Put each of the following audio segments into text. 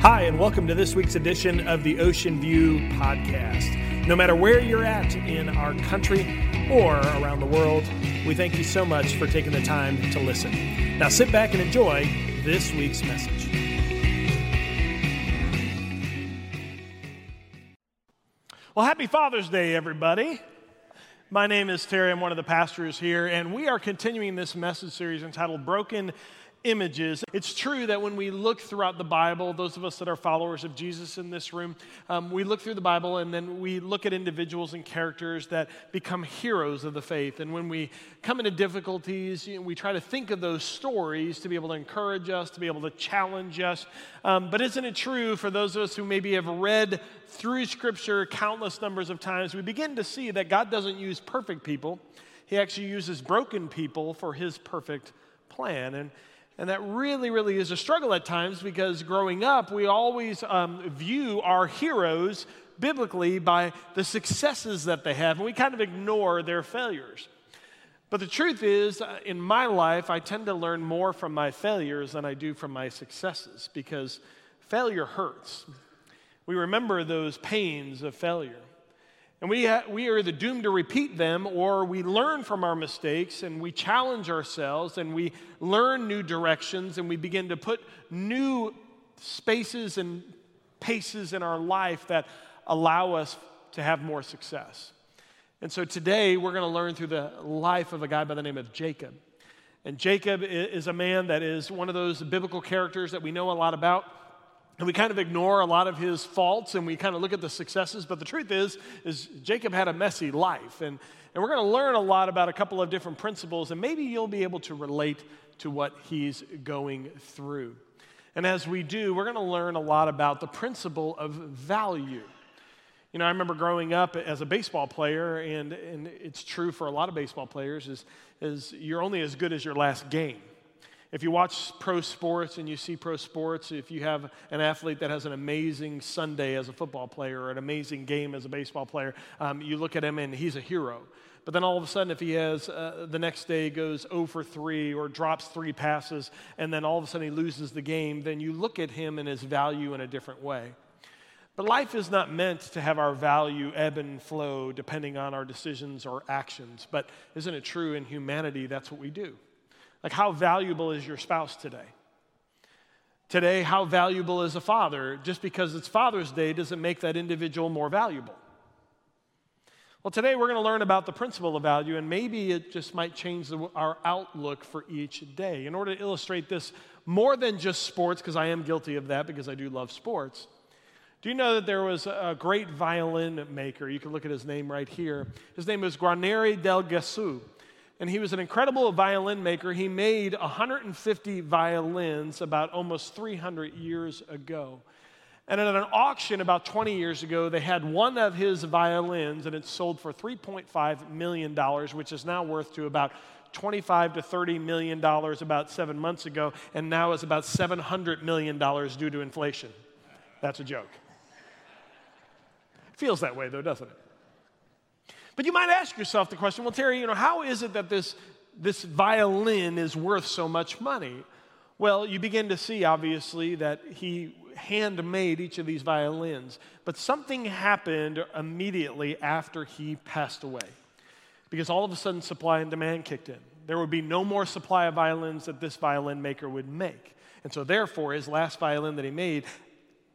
Hi, and welcome to this week's edition of the Ocean View Podcast. No matter where you're at in our country or around the world, we thank you so much for taking the time to listen. Now sit back and enjoy this week's message. Well, happy Father's Day, everybody. My name is Terry. I'm one of the pastors here, and we are continuing this message series entitled Broken images. It's true that when we look throughout the Bible, those of us that are followers of Jesus in this room, um, we look through the Bible and then we look at individuals and characters that become heroes of the faith. And when we come into difficulties, you know, we try to think of those stories to be able to encourage us, to be able to challenge us. Um, but isn't it true for those of us who maybe have read through Scripture countless numbers of times, we begin to see that God doesn't use perfect people, He actually uses broken people for His perfect plan. And and that really, really is a struggle at times because growing up, we always um, view our heroes biblically by the successes that they have, and we kind of ignore their failures. But the truth is, uh, in my life, I tend to learn more from my failures than I do from my successes because failure hurts. We remember those pains of failure. And we, ha- we are either doomed to repeat them or we learn from our mistakes and we challenge ourselves and we learn new directions and we begin to put new spaces and paces in our life that allow us to have more success. And so today we're going to learn through the life of a guy by the name of Jacob. And Jacob is a man that is one of those biblical characters that we know a lot about. And we kind of ignore a lot of his faults and we kind of look at the successes. But the truth is, is Jacob had a messy life. And, and we're going to learn a lot about a couple of different principles, and maybe you'll be able to relate to what he's going through. And as we do, we're going to learn a lot about the principle of value. You know, I remember growing up as a baseball player, and, and it's true for a lot of baseball players, is, is you're only as good as your last game. If you watch pro sports and you see pro sports, if you have an athlete that has an amazing Sunday as a football player or an amazing game as a baseball player, um, you look at him and he's a hero. But then all of a sudden, if he has uh, the next day goes 0 for 3 or drops three passes, and then all of a sudden he loses the game, then you look at him and his value in a different way. But life is not meant to have our value ebb and flow depending on our decisions or actions. But isn't it true in humanity that's what we do? Like, how valuable is your spouse today? Today, how valuable is a father? Just because it's Father's Day doesn't make that individual more valuable. Well, today we're going to learn about the principle of value, and maybe it just might change the, our outlook for each day. In order to illustrate this more than just sports, because I am guilty of that because I do love sports, do you know that there was a great violin maker? You can look at his name right here. His name was Guarneri del Gesù and he was an incredible violin maker. He made 150 violins about almost 300 years ago. And at an auction about 20 years ago, they had one of his violins, and it sold for $3.5 million, which is now worth to about 25 to 30 million dollars about seven months ago, and now is about 700 million dollars due to inflation. That's a joke. Feels that way though, doesn't it? But you might ask yourself the question well, Terry, you know, how is it that this, this violin is worth so much money? Well, you begin to see, obviously, that he handmade each of these violins. But something happened immediately after he passed away. Because all of a sudden, supply and demand kicked in. There would be no more supply of violins that this violin maker would make. And so, therefore, his last violin that he made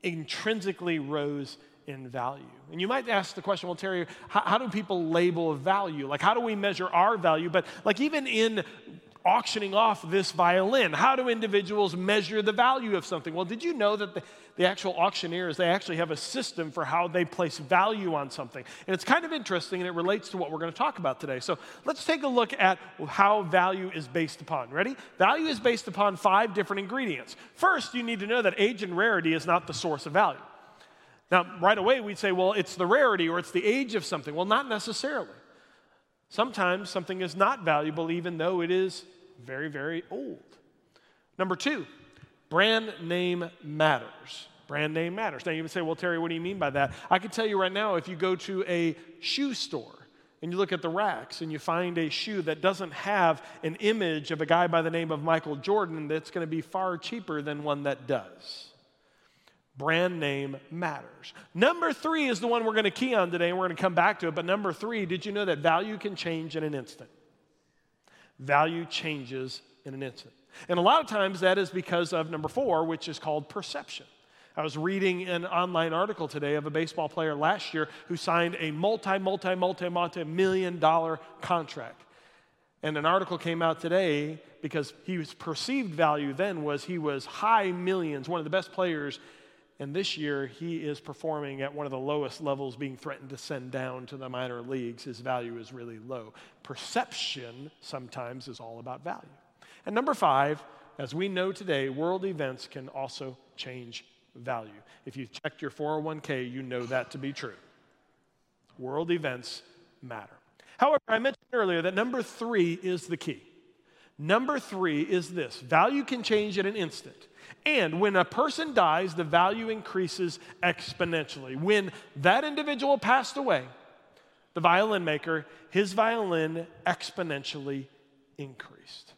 intrinsically rose in value. And you might ask the question, well, Terry, how, how, do people label value? Like, how do we measure our value? But, like, even in auctioning off this violin, how do individuals measure the value of something? Well, did you know that the, the actual auctioneers, they actually have a system for how they place value on something? And it's kind of interesting and it relates to what we're going to talk about today. So let's take a look at how value is based upon. Ready? Value is based upon five different ingredients. First, you need to know that age and rarity is not the source of value. Now, right away, we'd say, well, it's the rarity or it's the age of something. Well, not necessarily. Sometimes something is not valuable even though it is very, very old. Number two, brand name matters. Brand name matters. Now, you would say, well, Terry, what do you mean by that? I can tell you right now if you go to a shoe store, and you look at the racks and you find a shoe that doesn't have an image of a guy by the name of Michael Jordan, that's going to be far cheaper than one that does. Brand name matters. Number three is the one we're going to key on today, and we're going to come back to it. But number three, did you know that value can change in an instant? Value changes in an instant. And a lot of times that is because of number four, which is called perception. I was reading an online article today of a baseball player last year who signed a multi, multi, multi, multi million dollar contract. And an article came out today because his perceived value then was he was high millions, one of the best players and this year, he is performing at one of the lowest levels, being threatened to send down to the minor leagues. His value is really low. Perception sometimes is all about value. And number five, as we know today, world events can also change value. If you've checked your 401k, you know that to be true. World events matter. However, I mentioned earlier that number three is the key. Number three is this value can change in an instant. And when a person dies, the value increases exponentially. When that individual passed away, the violin maker, his violin exponentially increased.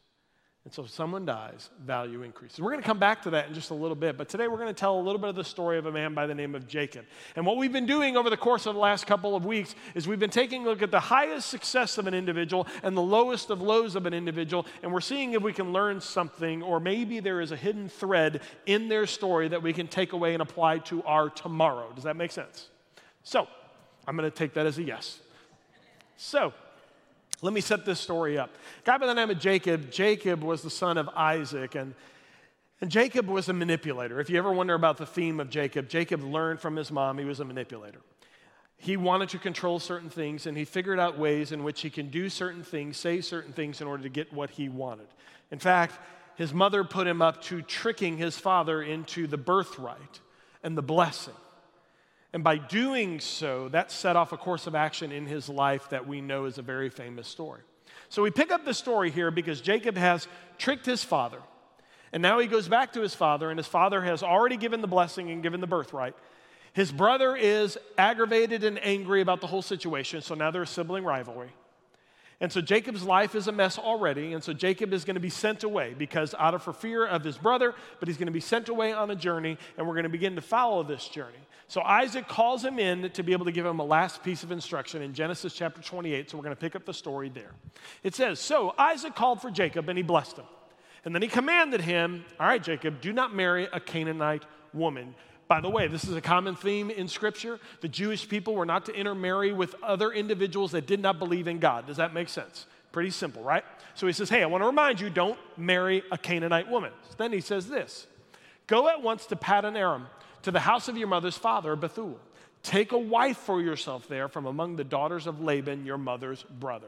And so if someone dies, value increases. We're going to come back to that in just a little bit, but today we're going to tell a little bit of the story of a man by the name of Jacob. And what we've been doing over the course of the last couple of weeks is we've been taking a look at the highest success of an individual and the lowest of lows of an individual, and we're seeing if we can learn something, or maybe there is a hidden thread in their story that we can take away and apply to our tomorrow. Does that make sense? So, I'm going to take that as a yes. So, let me set this story up. A guy by the name of Jacob, Jacob was the son of Isaac, and, and Jacob was a manipulator. If you ever wonder about the theme of Jacob, Jacob learned from his mom he was a manipulator. He wanted to control certain things, and he figured out ways in which he can do certain things, say certain things in order to get what he wanted. In fact, his mother put him up to tricking his father into the birthright and the blessing. And by doing so, that set off a course of action in his life that we know is a very famous story. So we pick up the story here because Jacob has tricked his father. And now he goes back to his father, and his father has already given the blessing and given the birthright. His brother is aggravated and angry about the whole situation, so now there's a sibling rivalry. And so Jacob's life is a mess already, and so Jacob is going to be sent away because out of for fear of his brother, but he's going to be sent away on a journey, and we're going to begin to follow this journey. So Isaac calls him in to be able to give him a last piece of instruction in Genesis chapter 28. So we're going to pick up the story there. It says, So Isaac called for Jacob and he blessed him. And then he commanded him, All right, Jacob, do not marry a Canaanite woman. By the way, this is a common theme in Scripture. The Jewish people were not to intermarry with other individuals that did not believe in God. Does that make sense? Pretty simple, right? So he says, Hey, I want to remind you, don't marry a Canaanite woman. Then he says this Go at once to Paddan Aram to the house of your mother's father, Bethuel. Take a wife for yourself there from among the daughters of Laban, your mother's brother.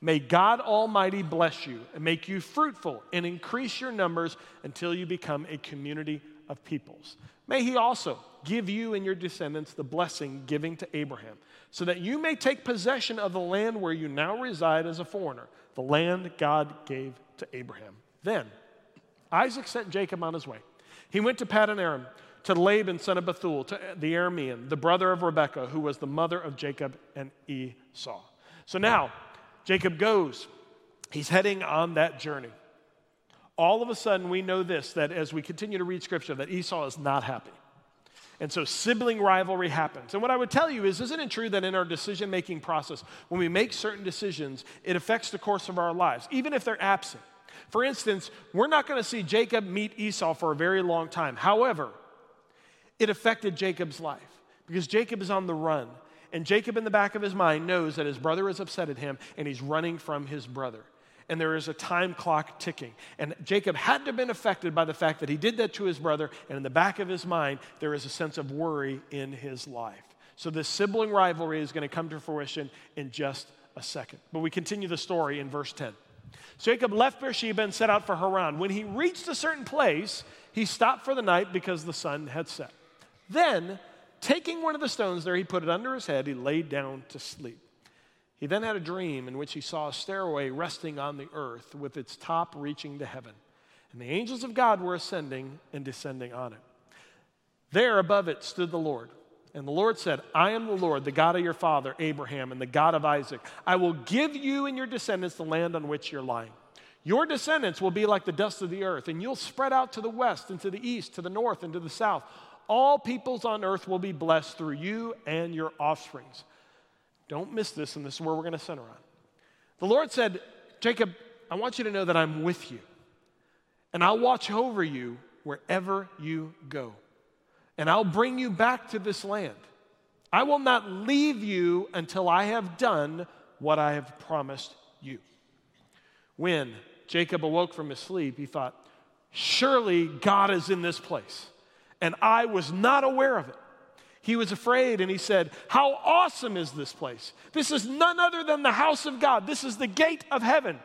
May God Almighty bless you and make you fruitful and increase your numbers until you become a community of peoples. May He also give you and your descendants the blessing giving to Abraham, so that you may take possession of the land where you now reside as a foreigner, the land God gave to Abraham. Then Isaac sent Jacob on his way. He went to Paddan Aram to Laban, son of Bethuel, to the Aramean, the brother of Rebekah, who was the mother of Jacob and Esau. So now, Jacob goes. He's heading on that journey. All of a sudden, we know this that as we continue to read scripture, that Esau is not happy. And so sibling rivalry happens. And what I would tell you is, isn't it true that in our decision making process, when we make certain decisions, it affects the course of our lives, even if they're absent? For instance, we're not going to see Jacob meet Esau for a very long time. However, it affected Jacob's life because Jacob is on the run. And Jacob, in the back of his mind, knows that his brother is upset at him and he's running from his brother. And there is a time clock ticking. And Jacob had to have been affected by the fact that he did that to his brother. And in the back of his mind, there is a sense of worry in his life. So this sibling rivalry is going to come to fruition in just a second. But we continue the story in verse 10. Jacob left Beersheba and set out for Haran. When he reached a certain place, he stopped for the night because the sun had set. Then, taking one of the stones there, he put it under his head. He laid down to sleep. He then had a dream in which he saw a stairway resting on the earth with its top reaching to heaven. And the angels of God were ascending and descending on it. There above it stood the Lord. And the Lord said, I am the Lord, the God of your father, Abraham, and the God of Isaac. I will give you and your descendants the land on which you're lying. Your descendants will be like the dust of the earth, and you'll spread out to the west and to the east, to the north and to the south. All peoples on earth will be blessed through you and your offsprings. Don't miss this, and this is where we're going to center on. The Lord said, Jacob, I want you to know that I'm with you, and I'll watch over you wherever you go, and I'll bring you back to this land. I will not leave you until I have done what I have promised you. When Jacob awoke from his sleep, he thought, Surely God is in this place, and I was not aware of it. He was afraid and he said, How awesome is this place! This is none other than the house of God. This is the gate of heaven.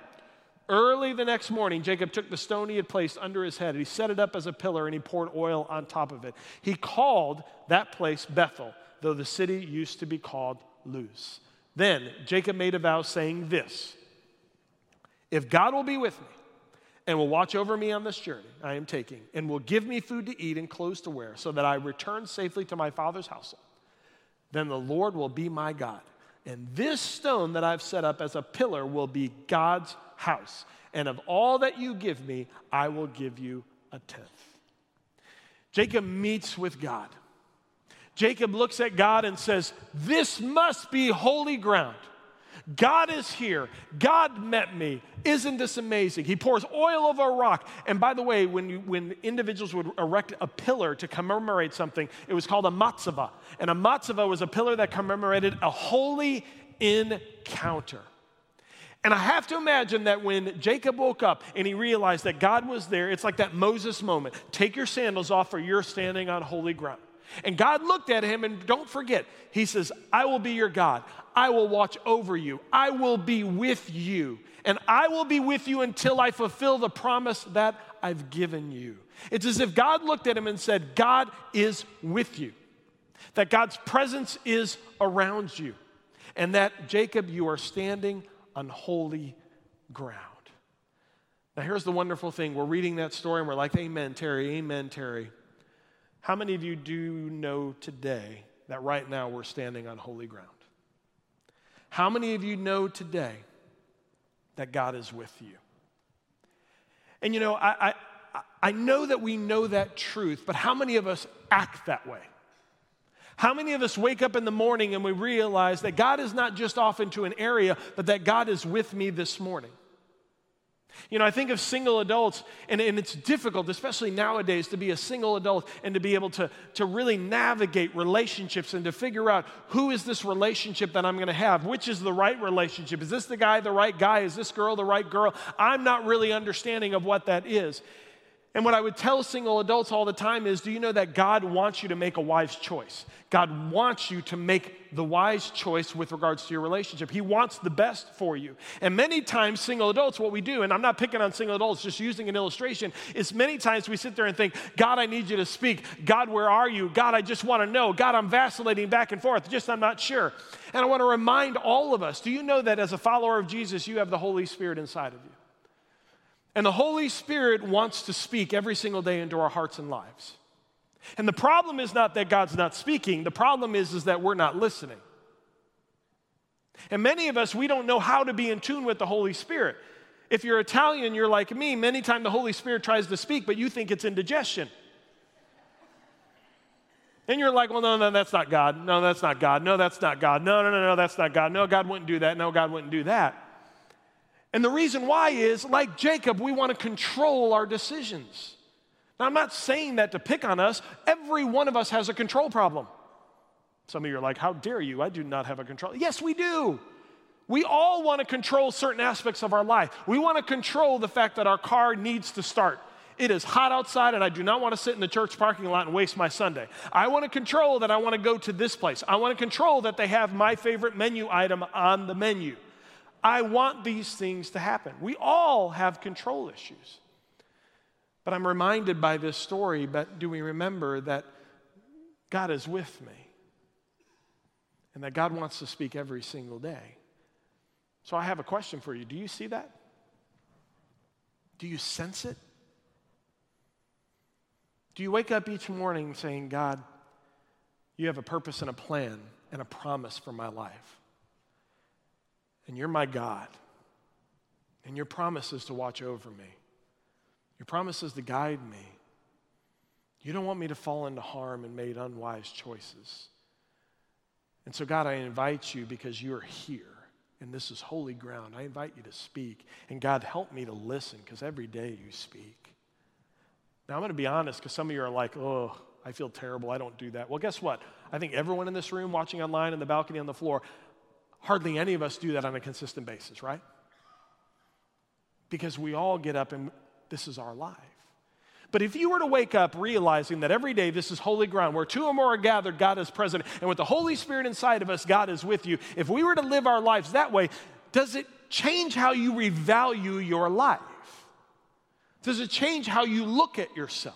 Early the next morning, Jacob took the stone he had placed under his head and he set it up as a pillar and he poured oil on top of it. He called that place Bethel, though the city used to be called Luz. Then Jacob made a vow saying this If God will be with me, and will watch over me on this journey I am taking, and will give me food to eat and clothes to wear, so that I return safely to my father's household. Then the Lord will be my God. And this stone that I've set up as a pillar will be God's house. And of all that you give me, I will give you a tenth. Jacob meets with God. Jacob looks at God and says, This must be holy ground. God is here. God met me. Isn't this amazing? He pours oil over a rock. And by the way, when, you, when individuals would erect a pillar to commemorate something, it was called a matzava. And a matzava was a pillar that commemorated a holy encounter. And I have to imagine that when Jacob woke up and he realized that God was there, it's like that Moses moment. Take your sandals off, for you're standing on holy ground. And God looked at him, and don't forget, He says, I will be your God. I will watch over you. I will be with you. And I will be with you until I fulfill the promise that I've given you. It's as if God looked at him and said, God is with you, that God's presence is around you, and that, Jacob, you are standing on holy ground. Now, here's the wonderful thing. We're reading that story and we're like, Amen, Terry, Amen, Terry. How many of you do know today that right now we're standing on holy ground? How many of you know today that God is with you? And you know, I, I, I know that we know that truth, but how many of us act that way? How many of us wake up in the morning and we realize that God is not just off into an area, but that God is with me this morning? You know, I think of single adults, and, and it's difficult, especially nowadays, to be a single adult and to be able to, to really navigate relationships and to figure out who is this relationship that I'm going to have? Which is the right relationship? Is this the guy the right guy? Is this girl the right girl? I'm not really understanding of what that is. And what I would tell single adults all the time is do you know that God wants you to make a wise choice? God wants you to make the wise choice with regards to your relationship. He wants the best for you. And many times, single adults, what we do, and I'm not picking on single adults, just using an illustration, is many times we sit there and think, God, I need you to speak. God, where are you? God, I just want to know. God, I'm vacillating back and forth. Just I'm not sure. And I want to remind all of us do you know that as a follower of Jesus, you have the Holy Spirit inside of you? And the Holy Spirit wants to speak every single day into our hearts and lives. And the problem is not that God's not speaking, the problem is, is that we're not listening. And many of us, we don't know how to be in tune with the Holy Spirit. If you're Italian, you're like me, many times the Holy Spirit tries to speak, but you think it's indigestion. And you're like, well, no, no, that's not God. No, that's not God. No, that's not God. No, no, no, no, that's not God. No, God wouldn't do that. No, God wouldn't do that. And the reason why is, like Jacob, we want to control our decisions. Now, I'm not saying that to pick on us. Every one of us has a control problem. Some of you are like, How dare you? I do not have a control. Yes, we do. We all want to control certain aspects of our life. We want to control the fact that our car needs to start. It is hot outside, and I do not want to sit in the church parking lot and waste my Sunday. I want to control that I want to go to this place. I want to control that they have my favorite menu item on the menu. I want these things to happen. We all have control issues. But I'm reminded by this story, but do we remember that God is with me? And that God wants to speak every single day. So I have a question for you. Do you see that? Do you sense it? Do you wake up each morning saying, God, you have a purpose and a plan and a promise for my life? And you're my God. And your promise is to watch over me. Your promise is to guide me. You don't want me to fall into harm and make unwise choices. And so, God, I invite you because you're here and this is holy ground. I invite you to speak. And God, help me to listen because every day you speak. Now, I'm going to be honest because some of you are like, oh, I feel terrible. I don't do that. Well, guess what? I think everyone in this room, watching online, in the balcony, on the floor, hardly any of us do that on a consistent basis, right? Because we all get up and this is our life. But if you were to wake up realizing that every day this is holy ground, where two or more are gathered, God is present, and with the Holy Spirit inside of us, God is with you, if we were to live our lives that way, does it change how you revalue your life? Does it change how you look at yourself?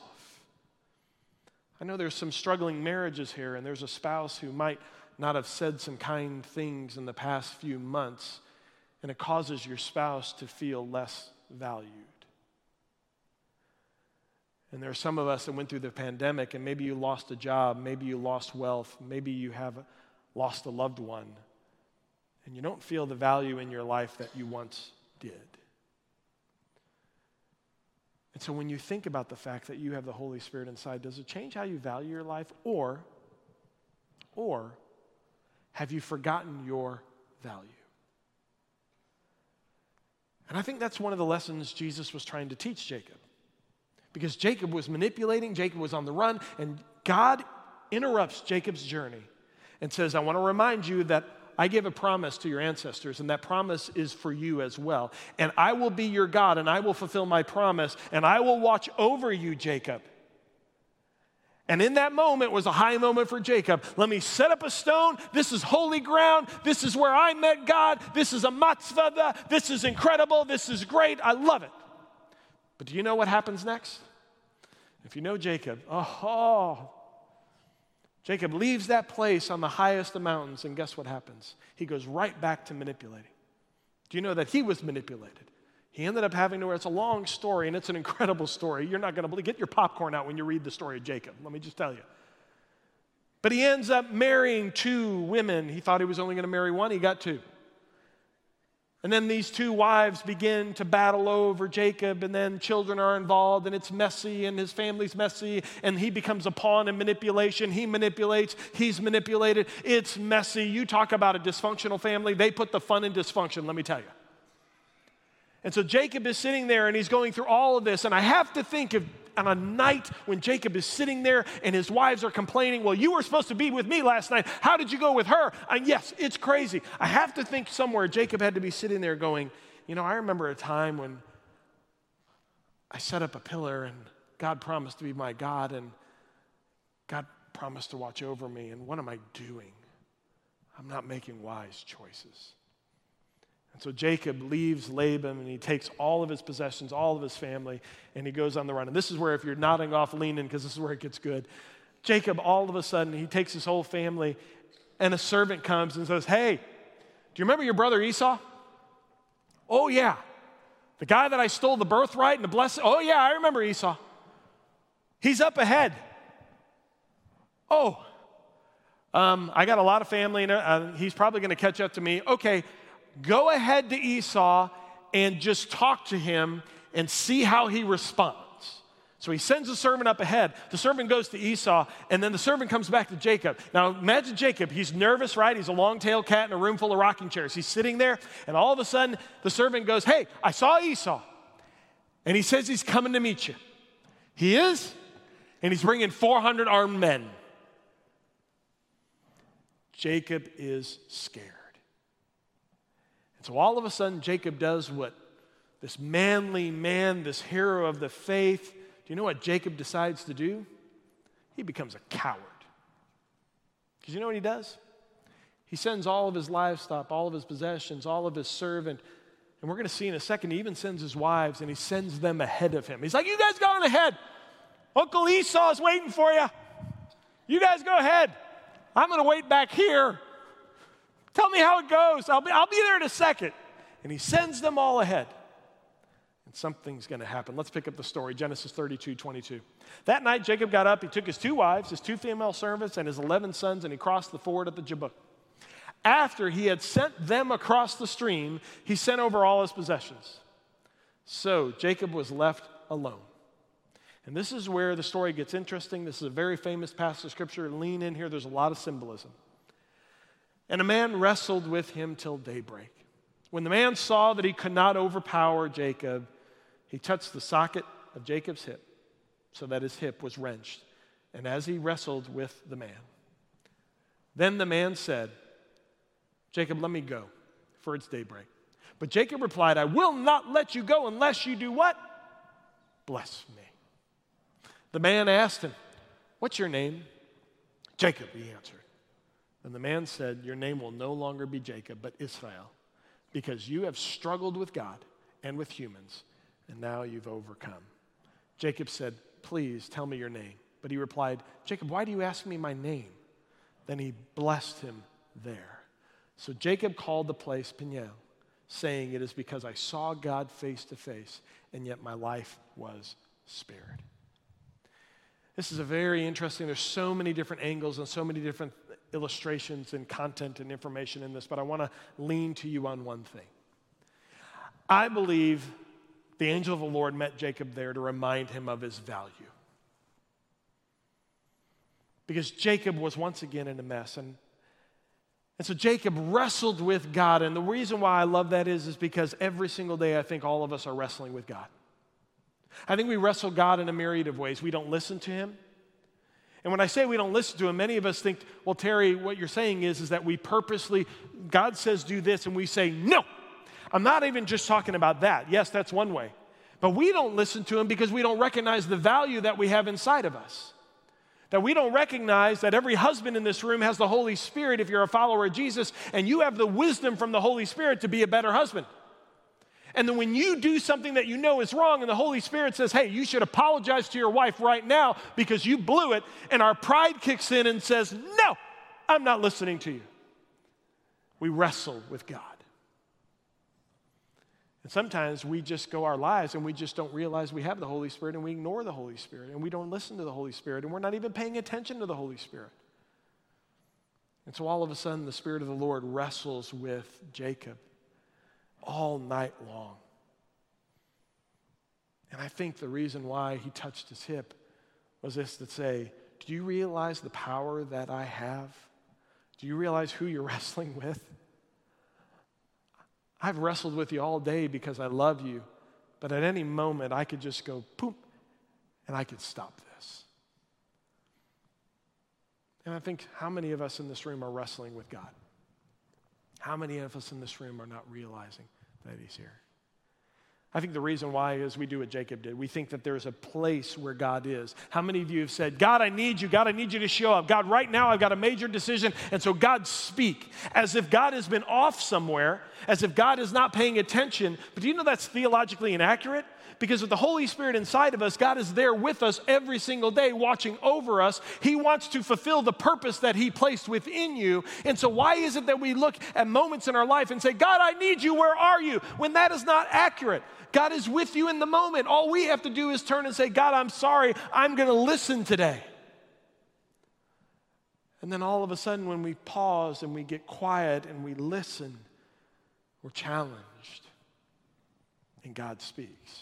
I know there's some struggling marriages here, and there's a spouse who might not have said some kind things in the past few months, and it causes your spouse to feel less valued. And there are some of us that went through the pandemic, and maybe you lost a job, maybe you lost wealth, maybe you have lost a loved one, and you don't feel the value in your life that you once did. And so when you think about the fact that you have the Holy Spirit inside, does it change how you value your life? Or, or have you forgotten your value? And I think that's one of the lessons Jesus was trying to teach Jacob because Jacob was manipulating, Jacob was on the run, and God interrupts Jacob's journey and says, I want to remind you that I gave a promise to your ancestors, and that promise is for you as well. And I will be your God, and I will fulfill my promise, and I will watch over you, Jacob. And in that moment was a high moment for Jacob. Let me set up a stone. This is holy ground. This is where I met God. This is a matzvah. This is incredible. This is great. I love it. But do you know what happens next? If you know Jacob, oh, oh, Jacob leaves that place on the highest of mountains, and guess what happens? He goes right back to manipulating. Do you know that he was manipulated? He ended up having to, it's a long story, and it's an incredible story. You're not going to get your popcorn out when you read the story of Jacob. Let me just tell you. But he ends up marrying two women. He thought he was only going to marry one, he got two. And then these two wives begin to battle over Jacob, and then children are involved, and it's messy, and his family's messy, and he becomes a pawn in manipulation. He manipulates, he's manipulated. It's messy. You talk about a dysfunctional family, they put the fun in dysfunction, let me tell you. And so Jacob is sitting there and he's going through all of this, and I have to think of on a night when Jacob is sitting there and his wives are complaining, Well, you were supposed to be with me last night. How did you go with her? And yes, it's crazy. I have to think somewhere Jacob had to be sitting there going, You know, I remember a time when I set up a pillar and God promised to be my God and God promised to watch over me. And what am I doing? I'm not making wise choices. And so Jacob leaves Laban and he takes all of his possessions, all of his family, and he goes on the run. And this is where, if you're nodding off, leaning, because this is where it gets good. Jacob, all of a sudden, he takes his whole family, and a servant comes and says, Hey, do you remember your brother Esau? Oh, yeah. The guy that I stole the birthright and the blessing. Oh, yeah, I remember Esau. He's up ahead. Oh, um, I got a lot of family, and uh, he's probably going to catch up to me. Okay, go ahead to Esau and just talk to him and see how he responds. So he sends the servant up ahead. The servant goes to Esau, and then the servant comes back to Jacob. Now imagine Jacob. He's nervous, right? He's a long tailed cat in a room full of rocking chairs. He's sitting there, and all of a sudden, the servant goes, Hey, I saw Esau. And he says he's coming to meet you. He is, and he's bringing 400 armed men. Jacob is scared. So all of a sudden, Jacob does what this manly man, this hero of the faith, do you know what Jacob decides to do? He becomes a coward. Because you know what he does? He sends all of his livestock, all of his possessions, all of his servant, and we're going to see in a second, he even sends his wives and he sends them ahead of him. He's like, You guys go on ahead. Uncle Esau is waiting for you. You guys go ahead. I'm going to wait back here Tell me how it goes. I'll be, I'll be there in a second. And he sends them all ahead. And something's going to happen. Let's pick up the story Genesis 32 22. That night, Jacob got up. He took his two wives, his two female servants, and his 11 sons, and he crossed the ford at the Jabbok. After he had sent them across the stream, he sent over all his possessions. So Jacob was left alone. And this is where the story gets interesting. This is a very famous passage of scripture. Lean in here, there's a lot of symbolism. And a man wrestled with him till daybreak. When the man saw that he could not overpower Jacob, he touched the socket of Jacob's hip so that his hip was wrenched. And as he wrestled with the man, then the man said, Jacob, let me go, for it's daybreak. But Jacob replied, I will not let you go unless you do what? Bless me. The man asked him, What's your name? Jacob, he answered. And the man said, Your name will no longer be Jacob, but Israel, because you have struggled with God and with humans, and now you've overcome. Jacob said, Please tell me your name. But he replied, Jacob, why do you ask me my name? Then he blessed him there. So Jacob called the place Peniel, saying, It is because I saw God face to face, and yet my life was spared. This is a very interesting, there's so many different angles and so many different illustrations and content and information in this, but I want to lean to you on one thing. I believe the angel of the Lord met Jacob there to remind him of his value. Because Jacob was once again in a mess. And, and so Jacob wrestled with God. And the reason why I love that is, is because every single day I think all of us are wrestling with God. I think we wrestle God in a myriad of ways. We don't listen to him. And when I say we don't listen to him, many of us think, well, Terry, what you're saying is, is that we purposely, God says do this, and we say, no. I'm not even just talking about that. Yes, that's one way. But we don't listen to him because we don't recognize the value that we have inside of us. That we don't recognize that every husband in this room has the Holy Spirit if you're a follower of Jesus, and you have the wisdom from the Holy Spirit to be a better husband. And then when you do something that you know is wrong, and the Holy Spirit says, hey, you should apologize to your wife right now because you blew it, and our pride kicks in and says, no, I'm not listening to you. We wrestle with God. And sometimes we just go our lives and we just don't realize we have the Holy Spirit and we ignore the Holy Spirit and we don't listen to the Holy Spirit and we're not even paying attention to the Holy Spirit. And so all of a sudden, the Spirit of the Lord wrestles with Jacob all night long. And I think the reason why he touched his hip was this to say, Do you realize the power that I have? Do you realize who you're wrestling with? I've wrestled with you all day because I love you, but at any moment I could just go poop and I could stop this. And I think how many of us in this room are wrestling with God? How many of us in this room are not realizing that He's here? I think the reason why is we do what Jacob did. We think that there's a place where God is. How many of you have said, God, I need you. God, I need you to show up. God, right now I've got a major decision. And so, God, speak. As if God has been off somewhere, as if God is not paying attention. But do you know that's theologically inaccurate? Because with the Holy Spirit inside of us, God is there with us every single day, watching over us. He wants to fulfill the purpose that He placed within you. And so, why is it that we look at moments in our life and say, God, I need you, where are you? When that is not accurate. God is with you in the moment. All we have to do is turn and say, God, I'm sorry. I'm going to listen today. And then all of a sudden, when we pause and we get quiet and we listen, we're challenged. And God speaks.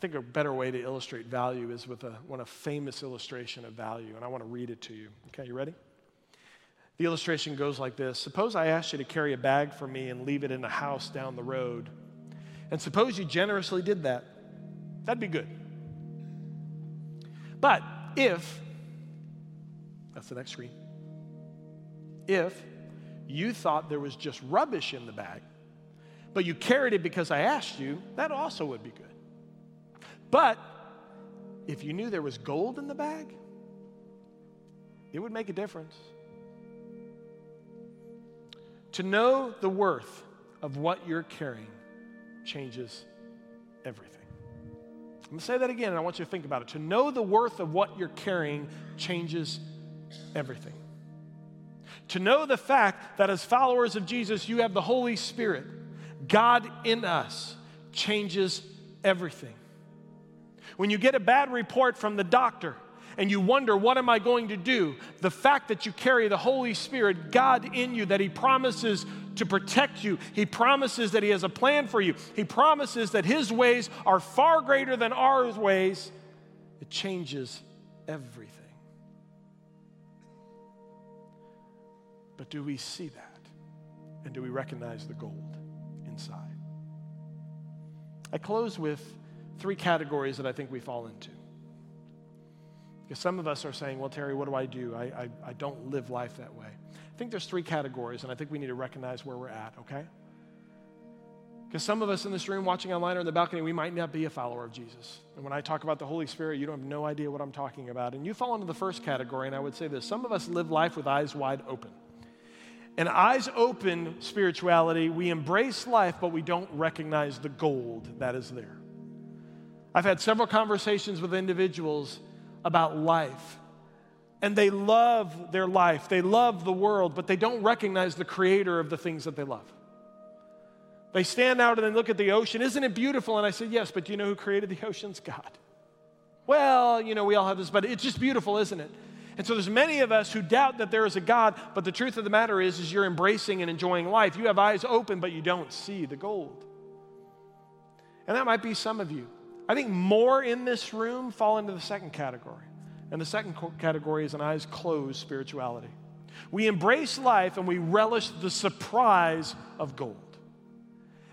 I think a better way to illustrate value is with a, one a famous illustration of value, and I want to read it to you. Okay, you ready? The illustration goes like this Suppose I asked you to carry a bag for me and leave it in a house down the road. And suppose you generously did that. That'd be good. But if, that's the next screen, if you thought there was just rubbish in the bag, but you carried it because I asked you, that also would be good. But if you knew there was gold in the bag, it would make a difference. To know the worth of what you're carrying changes everything. I'm going to say that again, and I want you to think about it. To know the worth of what you're carrying changes everything. To know the fact that as followers of Jesus, you have the Holy Spirit, God in us, changes everything. When you get a bad report from the doctor, and you wonder, what am I going to do? The fact that you carry the Holy Spirit, God in you, that He promises to protect you, He promises that He has a plan for you, He promises that His ways are far greater than our ways, it changes everything. But do we see that? And do we recognize the gold inside? I close with three categories that I think we fall into. Because some of us are saying, well, Terry, what do I do? I, I, I don't live life that way. I think there's three categories, and I think we need to recognize where we're at, okay? Because some of us in this room, watching online or in the balcony, we might not be a follower of Jesus. And when I talk about the Holy Spirit, you don't have no idea what I'm talking about. And you fall into the first category, and I would say this some of us live life with eyes wide open. And eyes open spirituality, we embrace life, but we don't recognize the gold that is there. I've had several conversations with individuals about life. And they love their life, they love the world, but they don't recognize the creator of the things that they love. They stand out and they look at the ocean. Isn't it beautiful? And I said, Yes, but do you know who created the oceans? God. Well, you know, we all have this, but it's just beautiful, isn't it? And so there's many of us who doubt that there is a God, but the truth of the matter is, is you're embracing and enjoying life. You have eyes open, but you don't see the gold. And that might be some of you. I think more in this room fall into the second category. And the second category is an eyes closed spirituality. We embrace life and we relish the surprise of gold.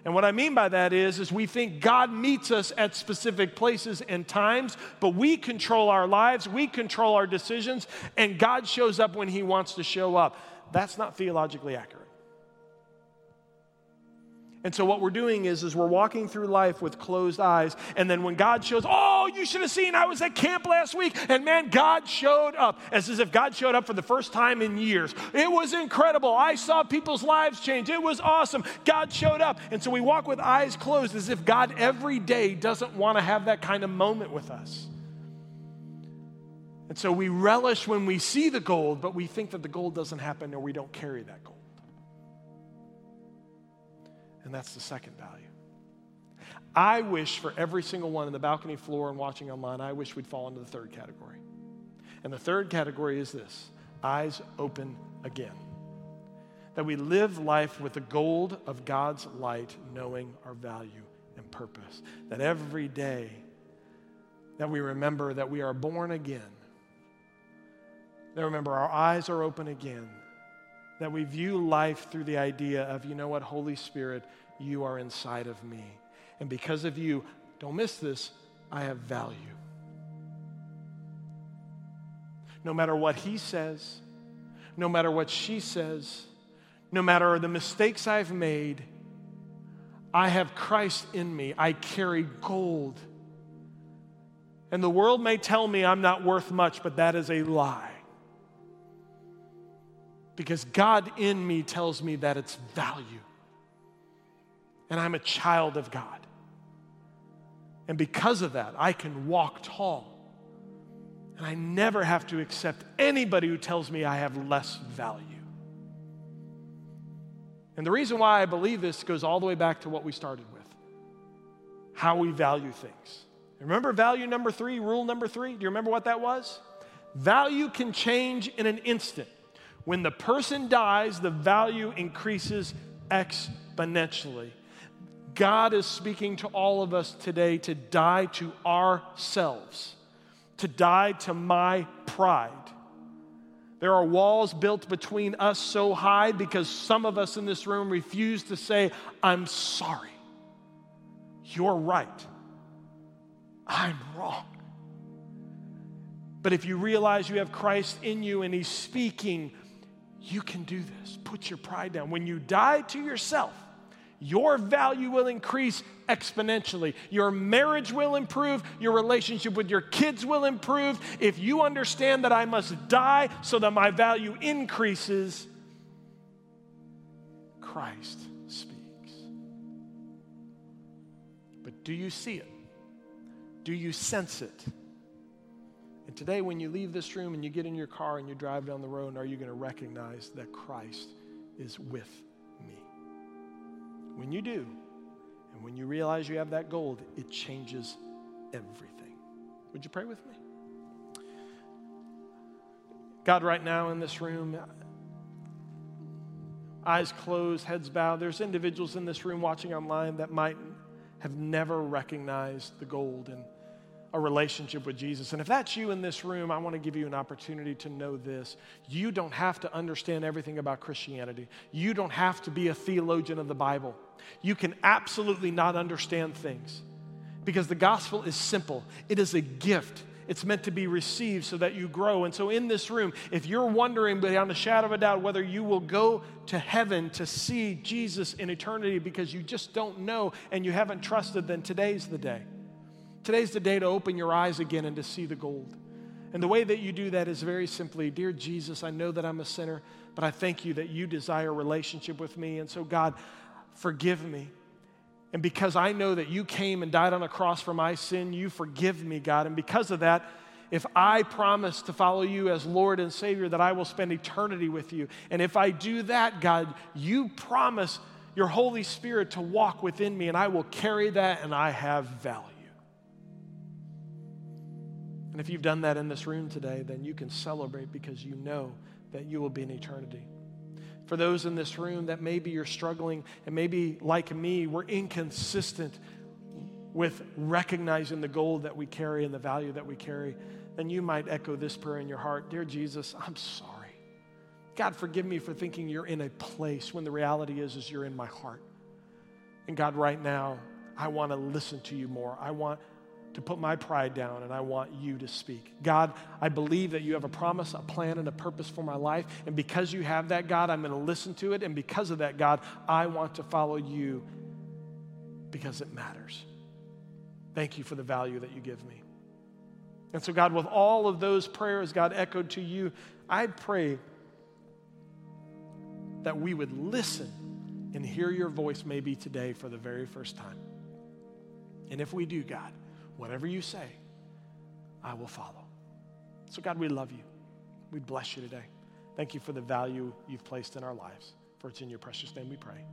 And what I mean by that is, is we think God meets us at specific places and times, but we control our lives, we control our decisions, and God shows up when He wants to show up. That's not theologically accurate. And so what we're doing is, is we're walking through life with closed eyes. And then when God shows, oh, you should have seen I was at camp last week. And man, God showed up as, as if God showed up for the first time in years. It was incredible. I saw people's lives change. It was awesome. God showed up. And so we walk with eyes closed as if God every day doesn't want to have that kind of moment with us. And so we relish when we see the gold, but we think that the gold doesn't happen or we don't carry that gold. And that's the second value. I wish for every single one in the balcony floor and watching online, I wish we'd fall into the third category. And the third category is this eyes open again. That we live life with the gold of God's light, knowing our value and purpose. That every day that we remember that we are born again. That remember our eyes are open again that we view life through the idea of, you know what, Holy Spirit, you are inside of me. And because of you, don't miss this, I have value. No matter what he says, no matter what she says, no matter the mistakes I've made, I have Christ in me. I carry gold. And the world may tell me I'm not worth much, but that is a lie because God in me tells me that it's value. And I'm a child of God. And because of that, I can walk tall. And I never have to accept anybody who tells me I have less value. And the reason why I believe this goes all the way back to what we started with how we value things. Remember value number three, rule number three? Do you remember what that was? Value can change in an instant. When the person dies, the value increases exponentially. God is speaking to all of us today to die to ourselves, to die to my pride. There are walls built between us so high because some of us in this room refuse to say, I'm sorry. You're right. I'm wrong. But if you realize you have Christ in you and He's speaking you can do this. Put your pride down. When you die to yourself, your value will increase exponentially. Your marriage will improve. Your relationship with your kids will improve. If you understand that I must die so that my value increases, Christ speaks. But do you see it? Do you sense it? And today, when you leave this room and you get in your car and you drive down the road, are you going to recognize that Christ is with me? When you do, and when you realize you have that gold, it changes everything. Would you pray with me? God, right now in this room, eyes closed, heads bowed, there's individuals in this room watching online that might have never recognized the gold and a relationship with Jesus. And if that's you in this room, I want to give you an opportunity to know this. You don't have to understand everything about Christianity, you don't have to be a theologian of the Bible. You can absolutely not understand things because the gospel is simple, it is a gift. It's meant to be received so that you grow. And so, in this room, if you're wondering beyond a shadow of a doubt whether you will go to heaven to see Jesus in eternity because you just don't know and you haven't trusted, then today's the day. Today's the day to open your eyes again and to see the gold. And the way that you do that is very simply Dear Jesus, I know that I'm a sinner, but I thank you that you desire a relationship with me. And so, God, forgive me. And because I know that you came and died on a cross for my sin, you forgive me, God. And because of that, if I promise to follow you as Lord and Savior, that I will spend eternity with you. And if I do that, God, you promise your Holy Spirit to walk within me, and I will carry that, and I have value. And if you've done that in this room today, then you can celebrate because you know that you will be in eternity. For those in this room that maybe you're struggling, and maybe like me, we're inconsistent with recognizing the gold that we carry and the value that we carry, then you might echo this prayer in your heart Dear Jesus, I'm sorry. God, forgive me for thinking you're in a place when the reality is, is you're in my heart. And God, right now, I want to listen to you more. I want to put my pride down and I want you to speak. God, I believe that you have a promise, a plan, and a purpose for my life. And because you have that, God, I'm going to listen to it. And because of that, God, I want to follow you because it matters. Thank you for the value that you give me. And so, God, with all of those prayers, God, echoed to you, I pray that we would listen and hear your voice maybe today for the very first time. And if we do, God, Whatever you say, I will follow. So, God, we love you. We bless you today. Thank you for the value you've placed in our lives. For it's in your precious name we pray.